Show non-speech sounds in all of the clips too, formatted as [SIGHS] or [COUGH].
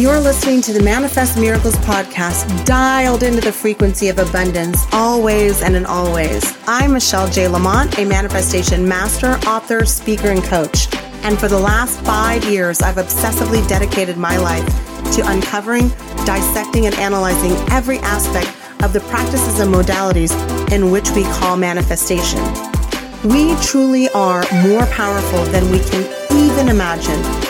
You're listening to the Manifest Miracles podcast, dialed into the frequency of abundance, always and in always. I'm Michelle J. Lamont, a manifestation master, author, speaker, and coach. And for the last five years, I've obsessively dedicated my life to uncovering, dissecting, and analyzing every aspect of the practices and modalities in which we call manifestation. We truly are more powerful than we can even imagine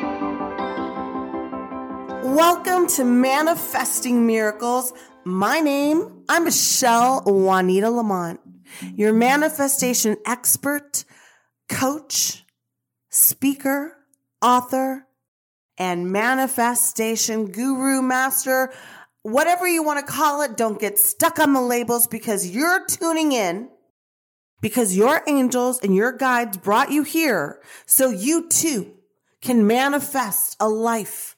Welcome to Manifesting Miracles. My name, I'm Michelle Juanita Lamont, your manifestation expert, coach, speaker, author, and manifestation guru master. Whatever you want to call it, don't get stuck on the labels because you're tuning in because your angels and your guides brought you here so you too can manifest a life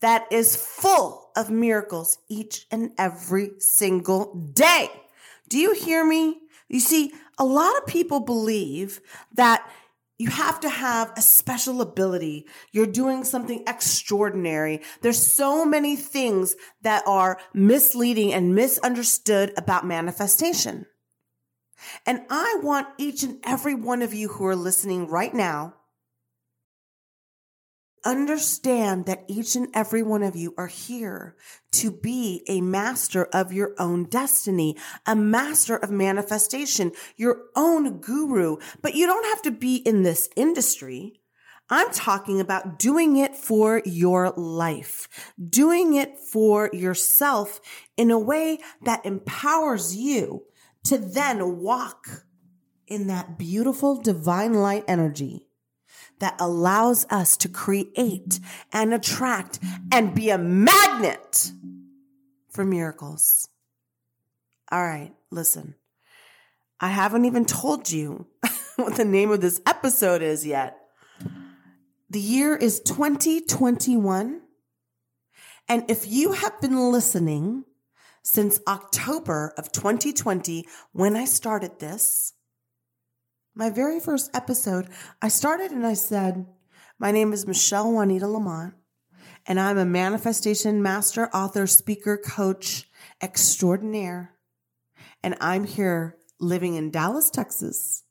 that is full of miracles each and every single day. Do you hear me? You see, a lot of people believe that you have to have a special ability. You're doing something extraordinary. There's so many things that are misleading and misunderstood about manifestation. And I want each and every one of you who are listening right now understand that each and every one of you are here to be a master of your own destiny, a master of manifestation, your own guru. But you don't have to be in this industry. I'm talking about doing it for your life, doing it for yourself in a way that empowers you to then walk in that beautiful divine light energy that allows us to create and attract and be a magnet for miracles. All right, listen. I haven't even told you [LAUGHS] what the name of this episode is yet. The year is 2021. And if you have been listening since October of 2020, when I started this, my very first episode, I started and I said, My name is Michelle Juanita Lamont, and I'm a manifestation master, author, speaker, coach, extraordinaire. And I'm here living in Dallas, Texas,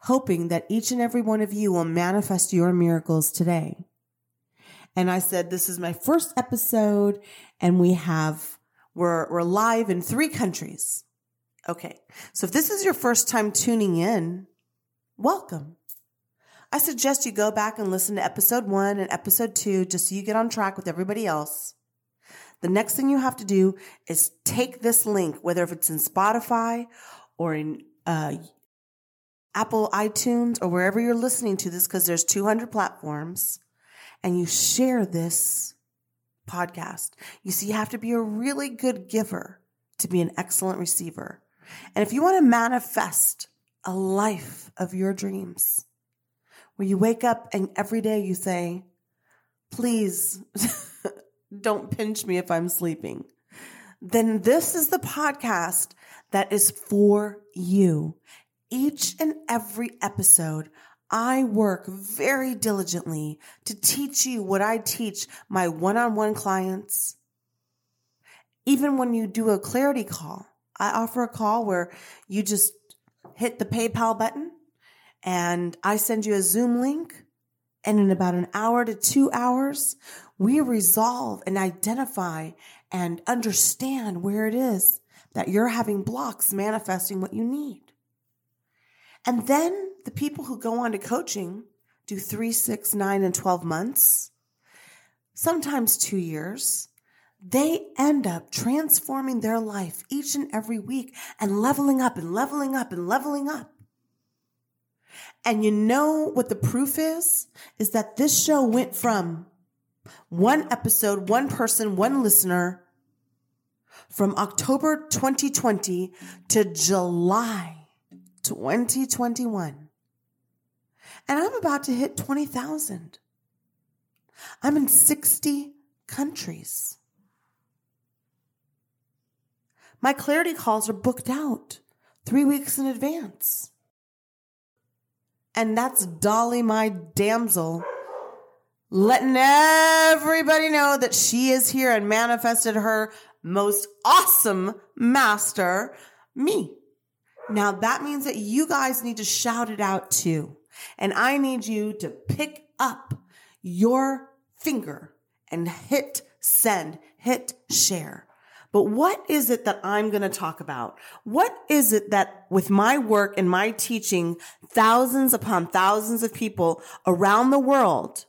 hoping that each and every one of you will manifest your miracles today. And I said, this is my first episode and we have, we're, we're live in three countries. Okay. So if this is your first time tuning in, welcome. I suggest you go back and listen to episode one and episode two just so you get on track with everybody else. The next thing you have to do is take this link, whether if it's in Spotify or in uh, Apple iTunes or wherever you're listening to this, because there's 200 platforms, and you share this podcast. You see, you have to be a really good giver to be an excellent receiver. And if you want to manifest a life of your dreams, where you wake up and every day you say, please [LAUGHS] don't pinch me if I'm sleeping, then this is the podcast that is for you. Each and every episode, I work very diligently to teach you what I teach my one on one clients. Even when you do a clarity call, I offer a call where you just hit the PayPal button and I send you a Zoom link. And in about an hour to two hours, we resolve and identify and understand where it is that you're having blocks manifesting what you need. And then the people who go on to coaching do three, six, nine, and 12 months, sometimes two years. They end up transforming their life each and every week and leveling up and leveling up and leveling up. And you know what the proof is? Is that this show went from one episode, one person, one listener from October 2020 to July 2021. And I'm about to hit 20,000. I'm in 60 countries. My clarity calls are booked out three weeks in advance. And that's Dolly, my damsel, letting everybody know that she is here and manifested her most awesome master, me. Now that means that you guys need to shout it out too. And I need you to pick up your finger and hit send, hit share. But what is it that I'm going to talk about? What is it that with my work and my teaching thousands upon thousands of people around the world,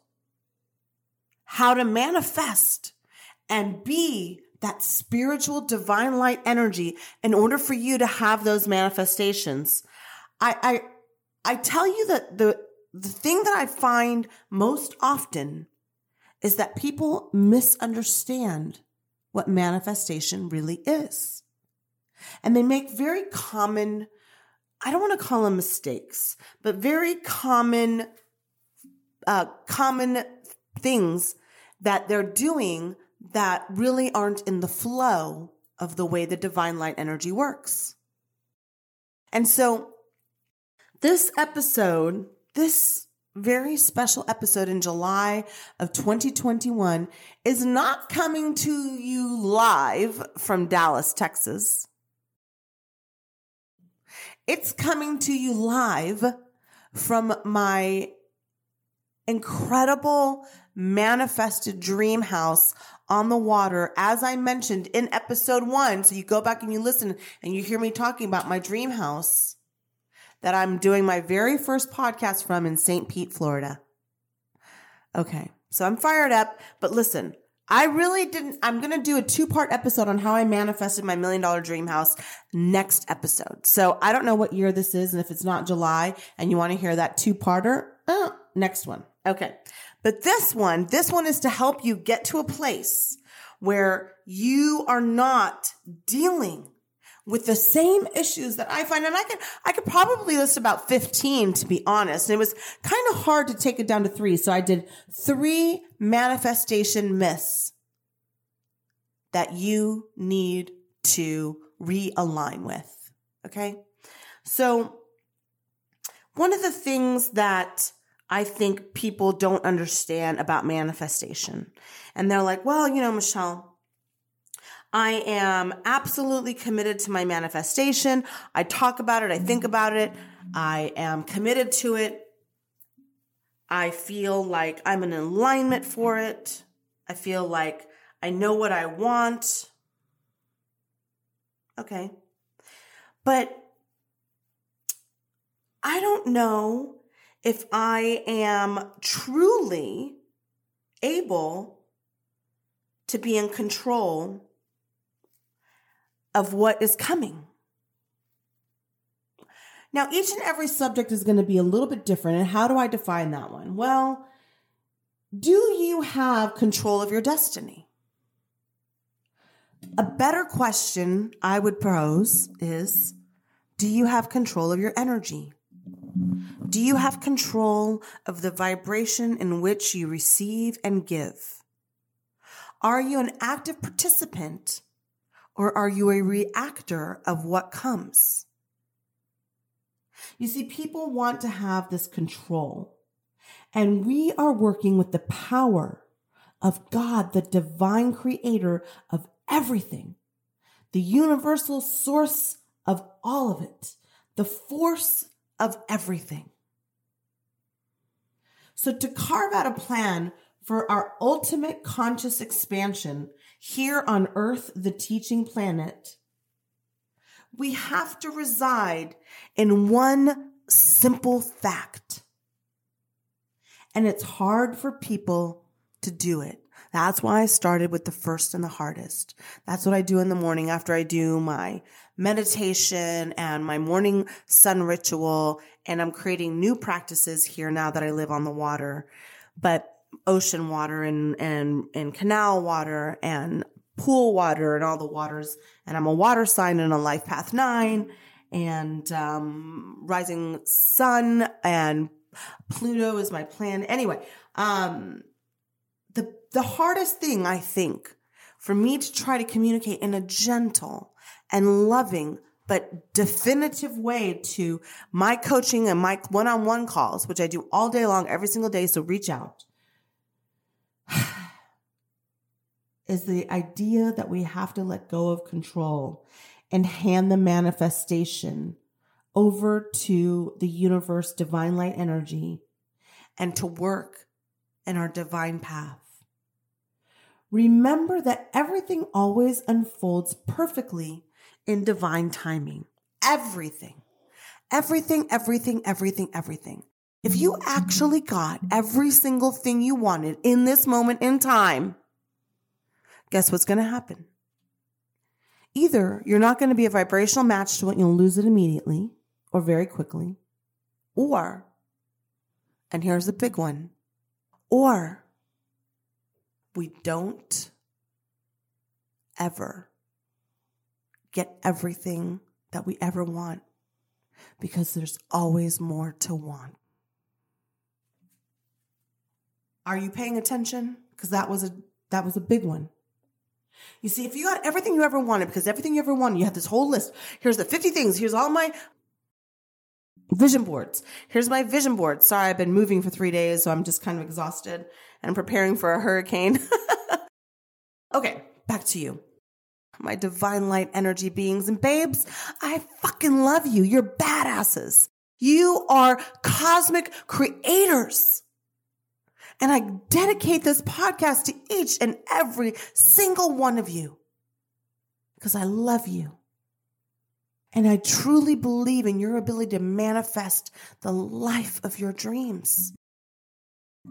how to manifest and be that spiritual divine light energy in order for you to have those manifestations. I, I, I tell you that the, the thing that I find most often is that people misunderstand what manifestation really is. And they make very common, I don't want to call them mistakes, but very common, uh, common things that they're doing that really aren't in the flow of the way the divine light energy works. And so this episode, this very special episode in July of 2021 is not coming to you live from Dallas, Texas. It's coming to you live from my incredible manifested dream house on the water, as I mentioned in episode one. So you go back and you listen and you hear me talking about my dream house that I'm doing my very first podcast from in St. Pete, Florida. Okay. So I'm fired up, but listen, I really didn't. I'm going to do a two part episode on how I manifested my million dollar dream house next episode. So I don't know what year this is. And if it's not July and you want to hear that two parter, uh, next one. Okay. But this one, this one is to help you get to a place where you are not dealing with the same issues that I find. And I could, I could probably list about 15 to be honest. And it was kind of hard to take it down to three. So I did three manifestation myths that you need to realign with. Okay. So one of the things that I think people don't understand about manifestation, and they're like, well, you know, Michelle, I am absolutely committed to my manifestation. I talk about it. I think about it. I am committed to it. I feel like I'm in alignment for it. I feel like I know what I want. Okay. But I don't know if I am truly able to be in control of what is coming. Now, each and every subject is going to be a little bit different. And how do I define that one? Well, do you have control of your destiny? A better question I would pose is Do you have control of your energy? Do you have control of the vibration in which you receive and give? Are you an active participant or are you a reactor of what comes? You see, people want to have this control, and we are working with the power of God, the divine creator of everything, the universal source of all of it, the force of everything. So, to carve out a plan for our ultimate conscious expansion here on Earth, the teaching planet, we have to reside in one simple fact. And it's hard for people to do it. That's why I started with the first and the hardest. That's what I do in the morning after I do my meditation and my morning sun ritual. And I'm creating new practices here now that I live on the water, but ocean water and, and, and canal water and pool water and all the waters. And I'm a water sign and a life path nine and, um, rising sun and Pluto is my plan. Anyway, um, the, the hardest thing I think for me to try to communicate in a gentle and loving, but definitive way to my coaching and my one on one calls, which I do all day long, every single day. So reach out [SIGHS] is the idea that we have to let go of control and hand the manifestation over to the universe, divine light energy, and to work in our divine path. Remember that everything always unfolds perfectly in divine timing. Everything. Everything, everything, everything, everything. If you actually got every single thing you wanted in this moment in time, guess what's going to happen? Either you're not going to be a vibrational match to it, you'll lose it immediately or very quickly, or, and here's the big one, or we don't ever get everything that we ever want because there's always more to want. Are you paying attention? Because that was a that was a big one. You see, if you got everything you ever wanted, because everything you ever wanted, you had this whole list. Here's the 50 things. Here's all my vision boards. Here's my vision board. Sorry, I've been moving for three days, so I'm just kind of exhausted and preparing for a hurricane. [LAUGHS] okay, back to you. My divine light energy beings and babes, I fucking love you. You're badasses. You are cosmic creators. And I dedicate this podcast to each and every single one of you because I love you. And I truly believe in your ability to manifest the life of your dreams.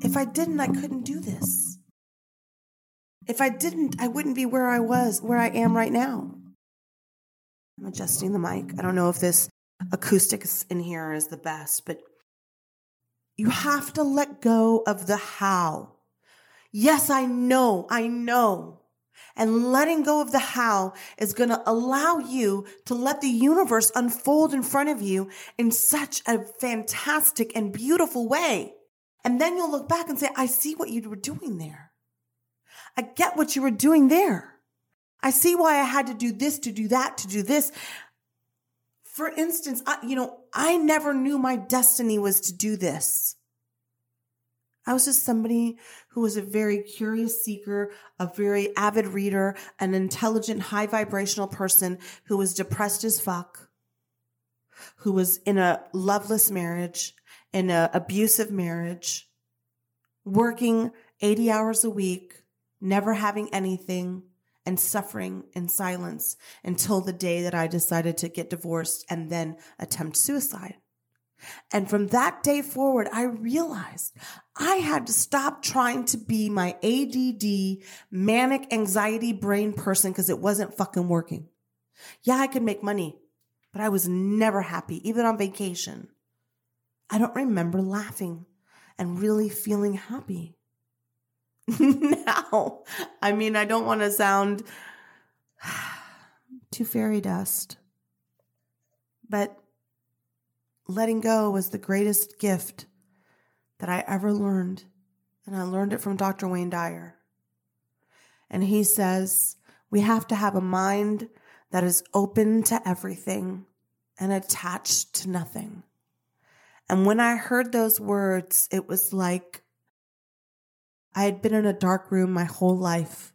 If I didn't, I couldn't do this. If I didn't, I wouldn't be where I was, where I am right now. I'm adjusting the mic. I don't know if this acoustics in here is the best, but you have to let go of the how. Yes, I know, I know. And letting go of the how is going to allow you to let the universe unfold in front of you in such a fantastic and beautiful way. And then you'll look back and say, I see what you were doing there. I get what you were doing there. I see why I had to do this, to do that, to do this. For instance, I, you know, I never knew my destiny was to do this. I was just somebody who was a very curious seeker, a very avid reader, an intelligent, high vibrational person who was depressed as fuck, who was in a loveless marriage, in an abusive marriage, working 80 hours a week, never having anything, and suffering in silence until the day that I decided to get divorced and then attempt suicide. And from that day forward, I realized I had to stop trying to be my ADD, manic anxiety brain person because it wasn't fucking working. Yeah, I could make money, but I was never happy, even on vacation. I don't remember laughing and really feeling happy. [LAUGHS] now, I mean, I don't want to sound [SIGHS] too fairy dust, but letting go was the greatest gift that I ever learned. And I learned it from Dr. Wayne Dyer. And he says, we have to have a mind that is open to everything and attached to nothing. And when I heard those words, it was like I had been in a dark room my whole life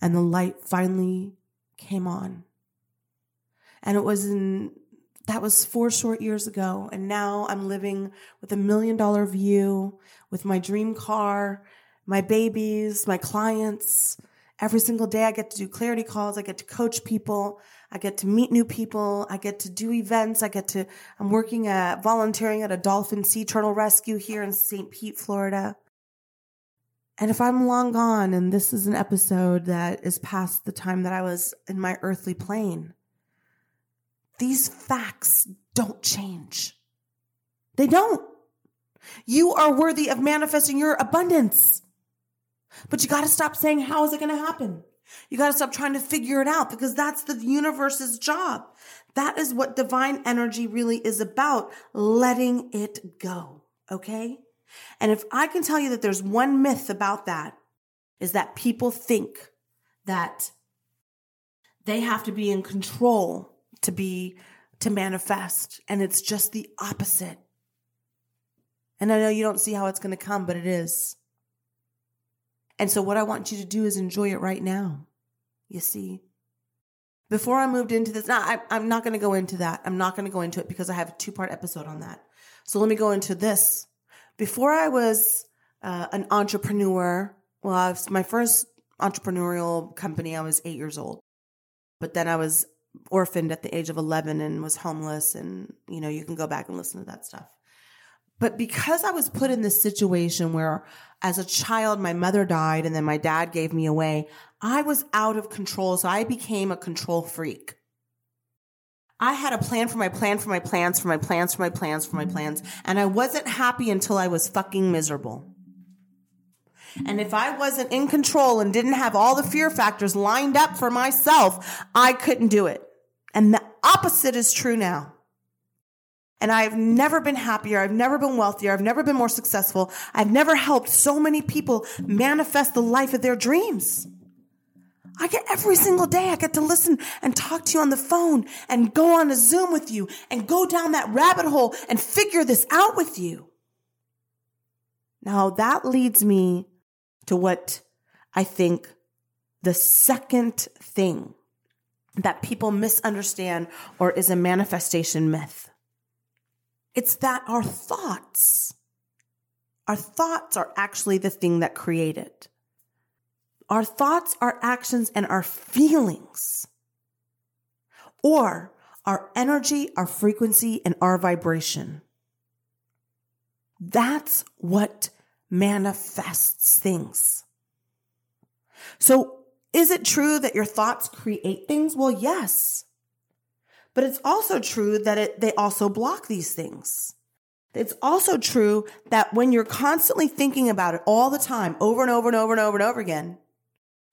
and the light finally came on. And it was in that was four short years ago. And now I'm living with a million dollar view, with my dream car, my babies, my clients. Every single day I get to do clarity calls. I get to coach people. I get to meet new people. I get to do events. I get to, I'm working at volunteering at a dolphin sea turtle rescue here in St. Pete, Florida. And if I'm long gone and this is an episode that is past the time that I was in my earthly plane, these facts don't change. They don't. You are worthy of manifesting your abundance. But you got to stop saying, how is it going to happen? You got to stop trying to figure it out because that's the universe's job. That is what divine energy really is about, letting it go. Okay. And if I can tell you that there's one myth about that is that people think that they have to be in control to be, to manifest. And it's just the opposite. And I know you don't see how it's going to come, but it is. And so what I want you to do is enjoy it right now. You see, before I moved into this, now I, I'm not going to go into that. I'm not going to go into it because I have a two part episode on that. So let me go into this. Before I was uh, an entrepreneur, well, I was my first entrepreneurial company, I was eight years old. But then I was orphaned at the age of 11 and was homeless. And, you know, you can go back and listen to that stuff. But because I was put in this situation where as a child, my mother died and then my dad gave me away, I was out of control. So I became a control freak. I had a plan for my plan for my plans for my plans for my plans for my plans. And I wasn't happy until I was fucking miserable. And if I wasn't in control and didn't have all the fear factors lined up for myself, I couldn't do it. And the opposite is true now. And I've never been happier. I've never been wealthier. I've never been more successful. I've never helped so many people manifest the life of their dreams. I get every single day, I get to listen and talk to you on the phone and go on a Zoom with you and go down that rabbit hole and figure this out with you. Now that leads me to what I think the second thing that people misunderstand or is a manifestation myth. It's that our thoughts, our thoughts are actually the thing that create it. Our thoughts, our actions, and our feelings, or our energy, our frequency, and our vibration. That's what manifests things. So is it true that your thoughts create things? Well, yes. But it's also true that it, they also block these things. It's also true that when you're constantly thinking about it all the time, over and over and over and over and over again,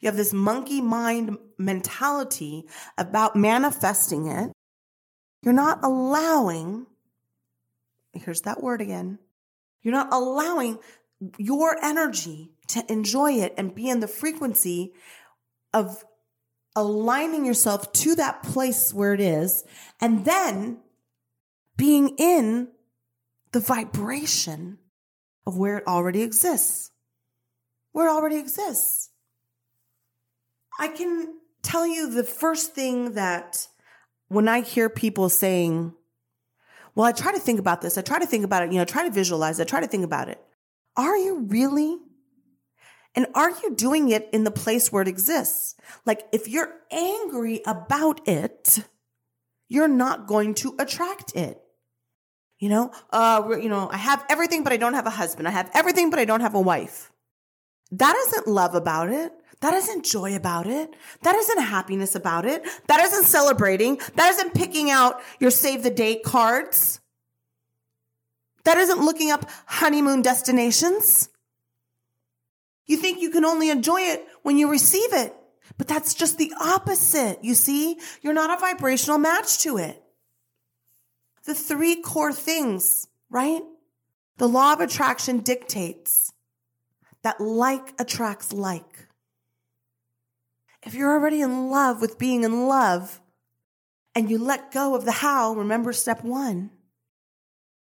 you have this monkey mind mentality about manifesting it. You're not allowing, here's that word again, you're not allowing your energy to enjoy it and be in the frequency of aligning yourself to that place where it is and then being in the vibration of where it already exists. Where it already exists. I can tell you the first thing that when I hear people saying, well, I try to think about this. I try to think about it, you know, try to visualize it, try to think about it. Are you really? And are you doing it in the place where it exists? Like if you're angry about it, you're not going to attract it. You know, uh, you know, I have everything, but I don't have a husband. I have everything, but I don't have a wife. That isn't love about it. That isn't joy about it. That isn't happiness about it. That isn't celebrating. That isn't picking out your save the date cards. That isn't looking up honeymoon destinations. You think you can only enjoy it when you receive it, but that's just the opposite. You see, you're not a vibrational match to it. The three core things, right? The law of attraction dictates that like attracts like. If you're already in love with being in love and you let go of the how, remember step one,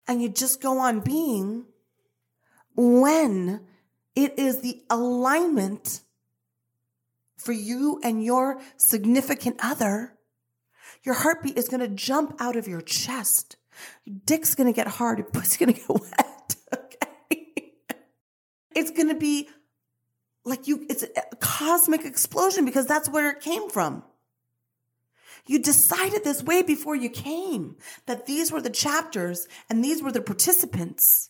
and you just go on being, when it is the alignment for you and your significant other, your heartbeat is going to jump out of your chest. Your dick's going to get hard. [LAUGHS] Your pussy's going to get wet. [LAUGHS] Okay. It's going to be like you, it's a cosmic explosion because that's where it came from. You decided this way before you came that these were the chapters and these were the participants.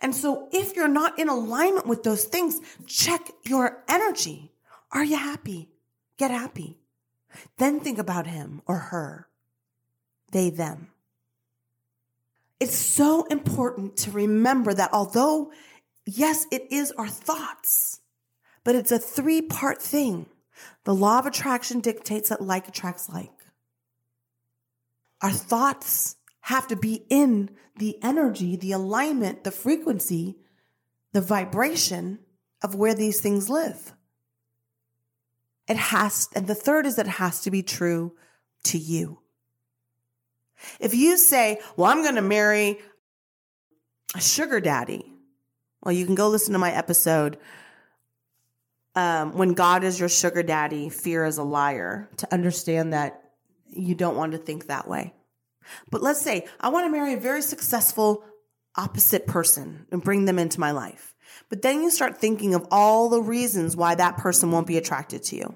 And so if you're not in alignment with those things, check your energy. Are you happy? Get happy. Then think about him or her. They, them. It's so important to remember that although yes, it is our thoughts, but it's a three part thing. The law of attraction dictates that like attracts like. Our thoughts have to be in the energy, the alignment, the frequency, the vibration of where these things live. It has, and the third is that it has to be true to you. If you say, well, I'm going to marry a sugar daddy, well, you can go listen to my episode. Um, when God is your sugar daddy, fear is a liar to understand that you don't want to think that way. But let's say I want to marry a very successful opposite person and bring them into my life. But then you start thinking of all the reasons why that person won't be attracted to you.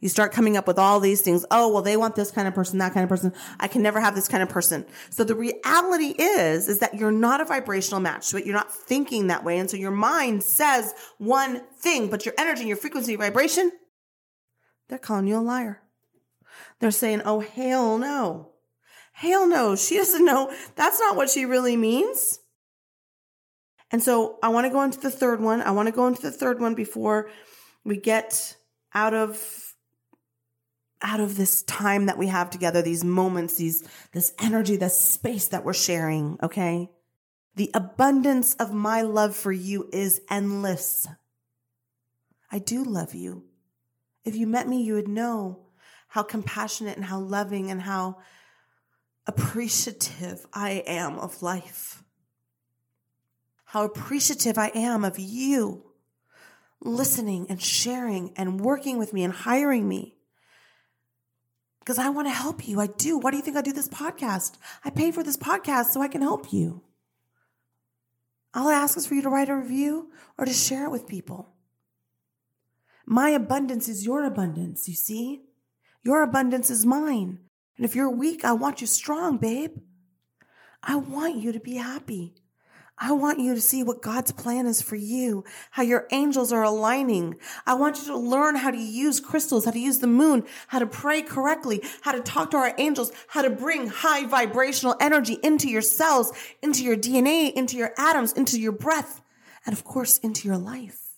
You start coming up with all these things. Oh, well, they want this kind of person, that kind of person. I can never have this kind of person. So the reality is, is that you're not a vibrational match to it. You're not thinking that way. And so your mind says one thing, but your energy, your frequency, your vibration, they're calling you a liar. They're saying, oh, hell no. Hell no. She doesn't know. That's not what she really means. And so I want to go into the third one. I want to go into the third one before we get out of out of this time that we have together, these moments, these, this energy, this space that we're sharing. Okay. The abundance of my love for you is endless. I do love you. If you met me, you would know how compassionate and how loving and how appreciative I am of life. How appreciative I am of you listening and sharing and working with me and hiring me because I want to help you. I do. Why do you think I do this podcast? I pay for this podcast so I can help you. All I ask is for you to write a review or to share it with people. My abundance is your abundance, you see? Your abundance is mine. And if you're weak, I want you strong, babe. I want you to be happy. I want you to see what God's plan is for you, how your angels are aligning. I want you to learn how to use crystals, how to use the moon, how to pray correctly, how to talk to our angels, how to bring high vibrational energy into your cells, into your DNA, into your atoms, into your breath, and of course, into your life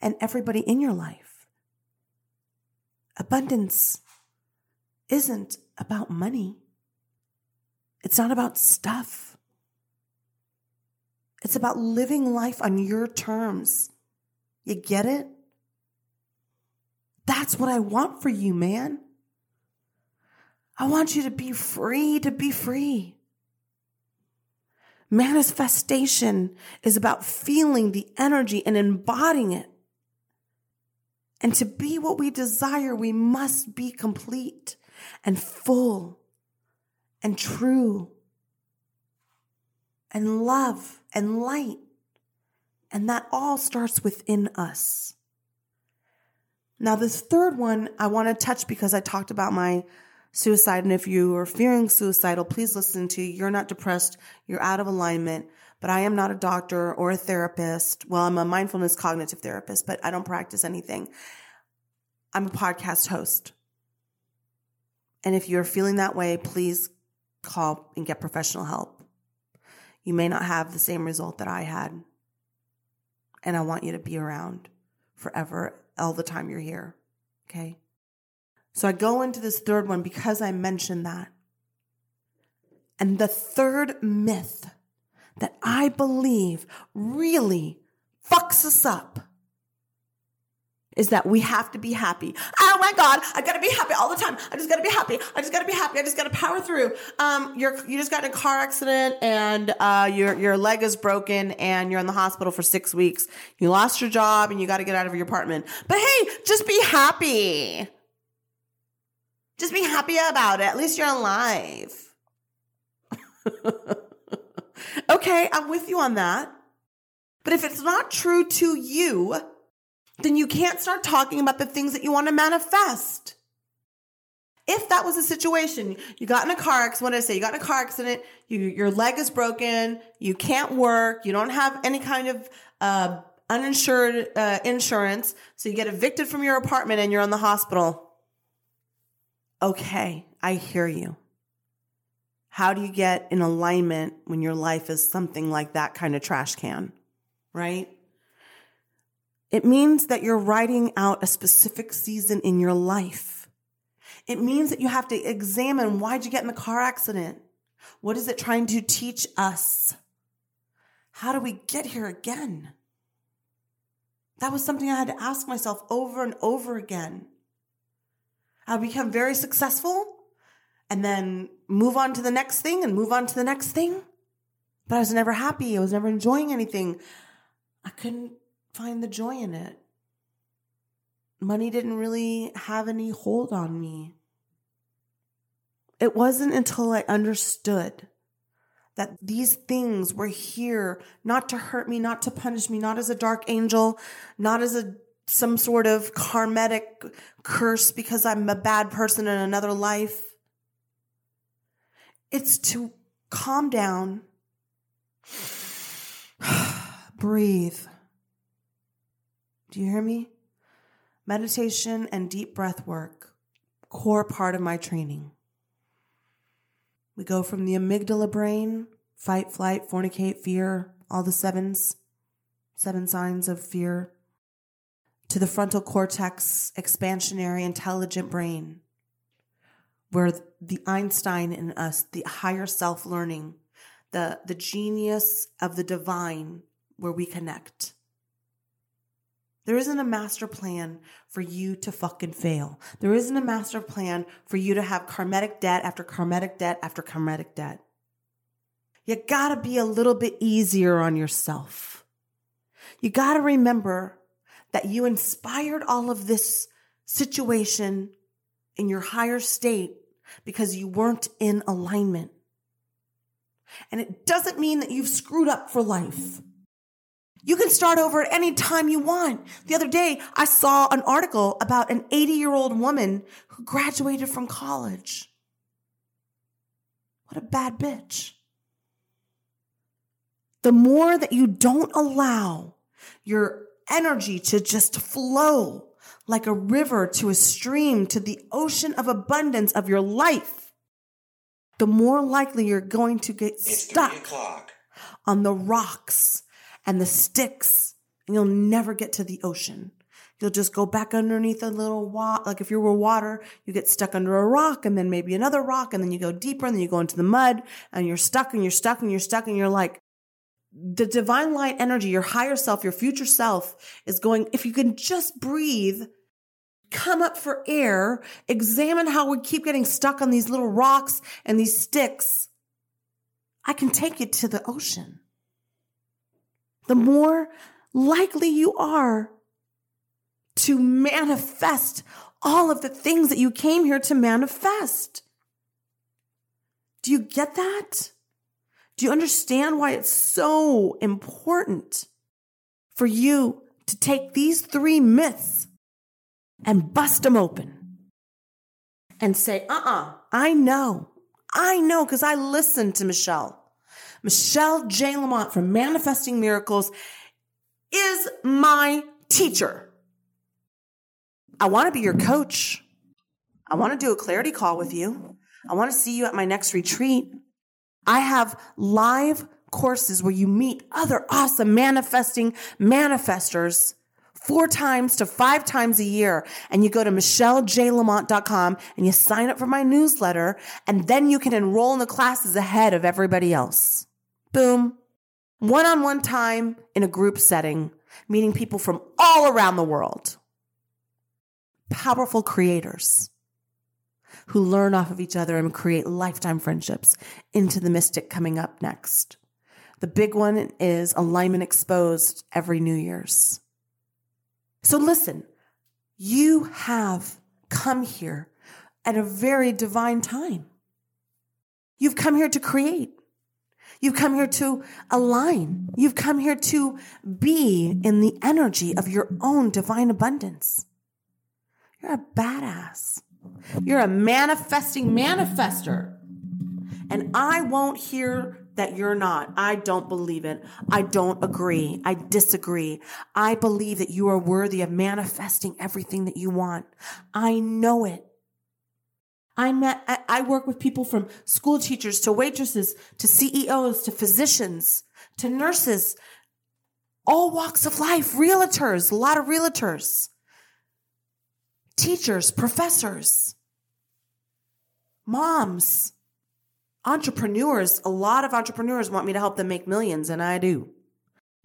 and everybody in your life. Abundance isn't about money. It's not about stuff. It's about living life on your terms. You get it? That's what I want for you, man. I want you to be free to be free. Manifestation is about feeling the energy and embodying it. And to be what we desire, we must be complete and full and true and love and light. And that all starts within us. Now, this third one I want to touch because I talked about my suicide. And if you are fearing suicidal, please listen to You're Not Depressed, You're Out of Alignment. But I am not a doctor or a therapist. Well, I'm a mindfulness cognitive therapist, but I don't practice anything. I'm a podcast host. And if you're feeling that way, please call and get professional help. You may not have the same result that I had. And I want you to be around forever, all the time you're here. Okay. So I go into this third one because I mentioned that. And the third myth that I believe really fucks us up is that we have to be happy. Oh my God, I gotta be happy all the time. I just gotta be happy. I just gotta be happy. I just gotta power through. Um, you're, you just got in a car accident and, uh, your, your leg is broken and you're in the hospital for six weeks. You lost your job and you gotta get out of your apartment. But hey, just be happy. Just be happy about it. At least you're alive. [LAUGHS] okay, I'm with you on that. But if it's not true to you, then you can't start talking about the things that you want to manifest. If that was a situation, you got in a car accident, what did I say? You got in a car accident, you, your leg is broken, you can't work, you don't have any kind of uh, uninsured uh, insurance, so you get evicted from your apartment and you're in the hospital. Okay, I hear you. How do you get in alignment when your life is something like that kind of trash can, right? It means that you're writing out a specific season in your life. It means that you have to examine why'd you get in the car accident? What is it trying to teach us? How do we get here again? That was something I had to ask myself over and over again. I become very successful and then move on to the next thing and move on to the next thing. But I was never happy. I was never enjoying anything. I couldn't find the joy in it. Money didn't really have any hold on me. It wasn't until I understood that these things were here not to hurt me, not to punish me, not as a dark angel, not as a some sort of karmatic curse because I'm a bad person in another life. It's to calm down, [SIGHS] breathe, do you hear me? Meditation and deep breath work, core part of my training. We go from the amygdala brain, fight, flight, fornicate, fear, all the sevens, seven signs of fear, to the frontal cortex, expansionary, intelligent brain, where the Einstein in us, the higher self learning, the, the genius of the divine, where we connect. There isn't a master plan for you to fucking fail. There isn't a master plan for you to have karmatic debt after karmatic debt after karmatic debt. You gotta be a little bit easier on yourself. You gotta remember that you inspired all of this situation in your higher state because you weren't in alignment. And it doesn't mean that you've screwed up for life. You can start over at any time you want. The other day, I saw an article about an 80 year old woman who graduated from college. What a bad bitch. The more that you don't allow your energy to just flow like a river to a stream to the ocean of abundance of your life, the more likely you're going to get it's stuck on the rocks and the sticks, and you'll never get to the ocean. You'll just go back underneath a little wa- like if you were water, you get stuck under a rock and then maybe another rock and then you go deeper and then you go into the mud and you're stuck and you're stuck and you're stuck and you're like, the divine light energy, your higher self, your future self is going, if you can just breathe, come up for air, examine how we keep getting stuck on these little rocks and these sticks. I can take you to the ocean. The more likely you are to manifest all of the things that you came here to manifest. Do you get that? Do you understand why it's so important for you to take these three myths and bust them open and say, uh uh-uh, uh I know. I know because I listened to Michelle. Michelle J. Lamont from Manifesting Miracles is my teacher. I want to be your coach. I want to do a clarity call with you. I want to see you at my next retreat. I have live courses where you meet other awesome manifesting manifestors four times to five times a year. And you go to michellejlamont.com and you sign up for my newsletter. And then you can enroll in the classes ahead of everybody else. Boom. One on one time in a group setting, meeting people from all around the world powerful creators who learn off of each other and create lifetime friendships into the mystic coming up next. The big one is alignment exposed every New Year's. So listen, you have come here at a very divine time. You've come here to create. You've come here to align. You've come here to be in the energy of your own divine abundance. You're a badass. You're a manifesting manifester. And I won't hear that you're not. I don't believe it. I don't agree. I disagree. I believe that you are worthy of manifesting everything that you want. I know it. I met, I work with people from school teachers to waitresses to CEOs to physicians to nurses, all walks of life, realtors, a lot of realtors teachers, professors, moms, entrepreneurs. A lot of entrepreneurs want me to help them make millions, and I do.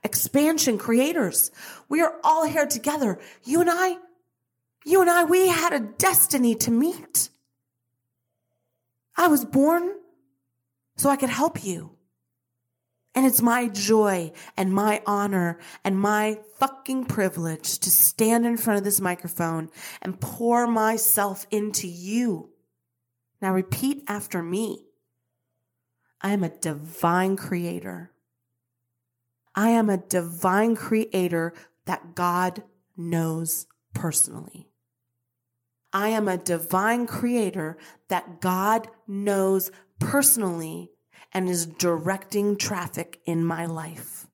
Expansion creators. We are all here together. You and I, you and I, we had a destiny to meet. I was born so I could help you. And it's my joy and my honor and my fucking privilege to stand in front of this microphone and pour myself into you. Now repeat after me. I am a divine creator. I am a divine creator that God knows personally. I am a divine creator that God knows personally and is directing traffic in my life.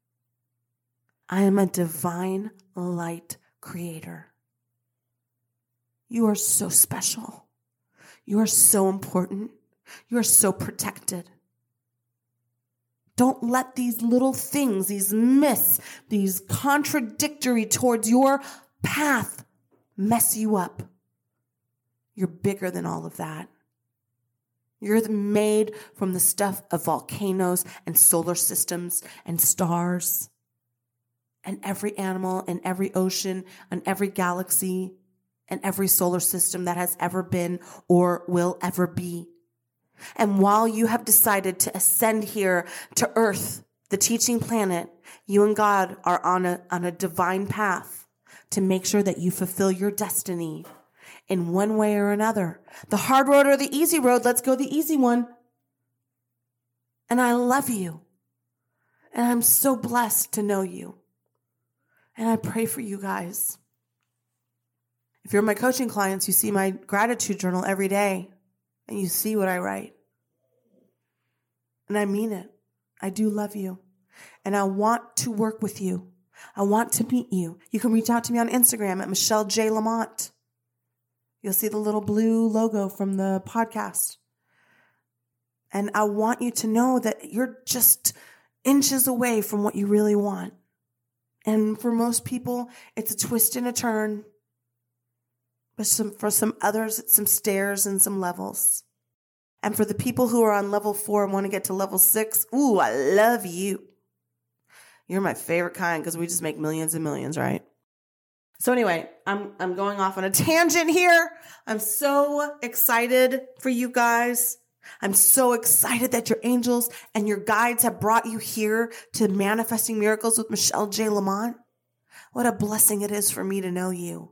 I am a divine light creator. You are so special. You are so important. You are so protected. Don't let these little things, these myths, these contradictory towards your path mess you up. You're bigger than all of that. You're made from the stuff of volcanoes and solar systems and stars and every animal and every ocean and every galaxy and every solar system that has ever been or will ever be. And while you have decided to ascend here to earth, the teaching planet, you and God are on a, on a divine path to make sure that you fulfill your destiny in one way or another. The hard road or the easy road, let's go the easy one. And I love you. And I'm so blessed to know you. And I pray for you guys. If you're my coaching clients, you see my gratitude journal every day and you see what I write. And I mean it. I do love you. And I want to work with you. I want to meet you. You can reach out to me on Instagram at Michelle J. Lamont. You'll see the little blue logo from the podcast. And I want you to know that you're just inches away from what you really want. And for most people, it's a twist and a turn. But some, for some others, it's some stairs and some levels. And for the people who are on level four and want to get to level six, ooh, I love you. You're my favorite kind because we just make millions and millions, right? So anyway, I'm I'm going off on a [LAUGHS] tangent here. I'm so excited for you guys. I'm so excited that your angels and your guides have brought you here to Manifesting Miracles with Michelle J. Lamont. What a blessing it is for me to know you.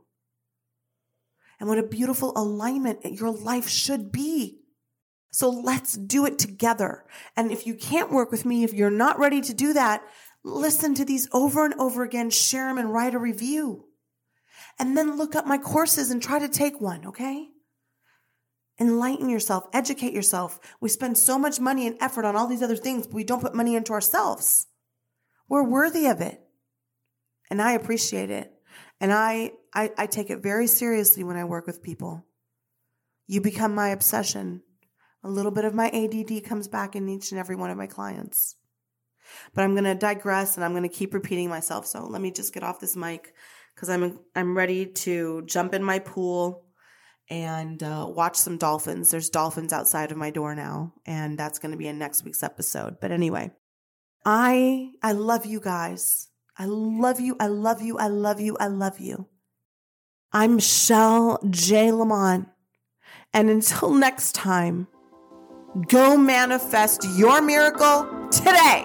And what a beautiful alignment your life should be. So let's do it together. And if you can't work with me, if you're not ready to do that, listen to these over and over again, share them and write a review. And then look up my courses and try to take one, okay? Enlighten yourself, educate yourself. We spend so much money and effort on all these other things, but we don't put money into ourselves. We're worthy of it. And I appreciate it. And I, I, I take it very seriously when I work with people. You become my obsession. A little bit of my ADD comes back in each and every one of my clients. But I'm going to digress and I'm going to keep repeating myself. So let me just get off this mic because I'm, I'm ready to jump in my pool and uh, watch some dolphins. There's dolphins outside of my door now, and that's going to be in next week's episode. But anyway, I I love you guys. I love you. I love you. I love you. I love you. I'm Michelle J. Lamont. And until [LAUGHS] next time, go manifest your miracle today.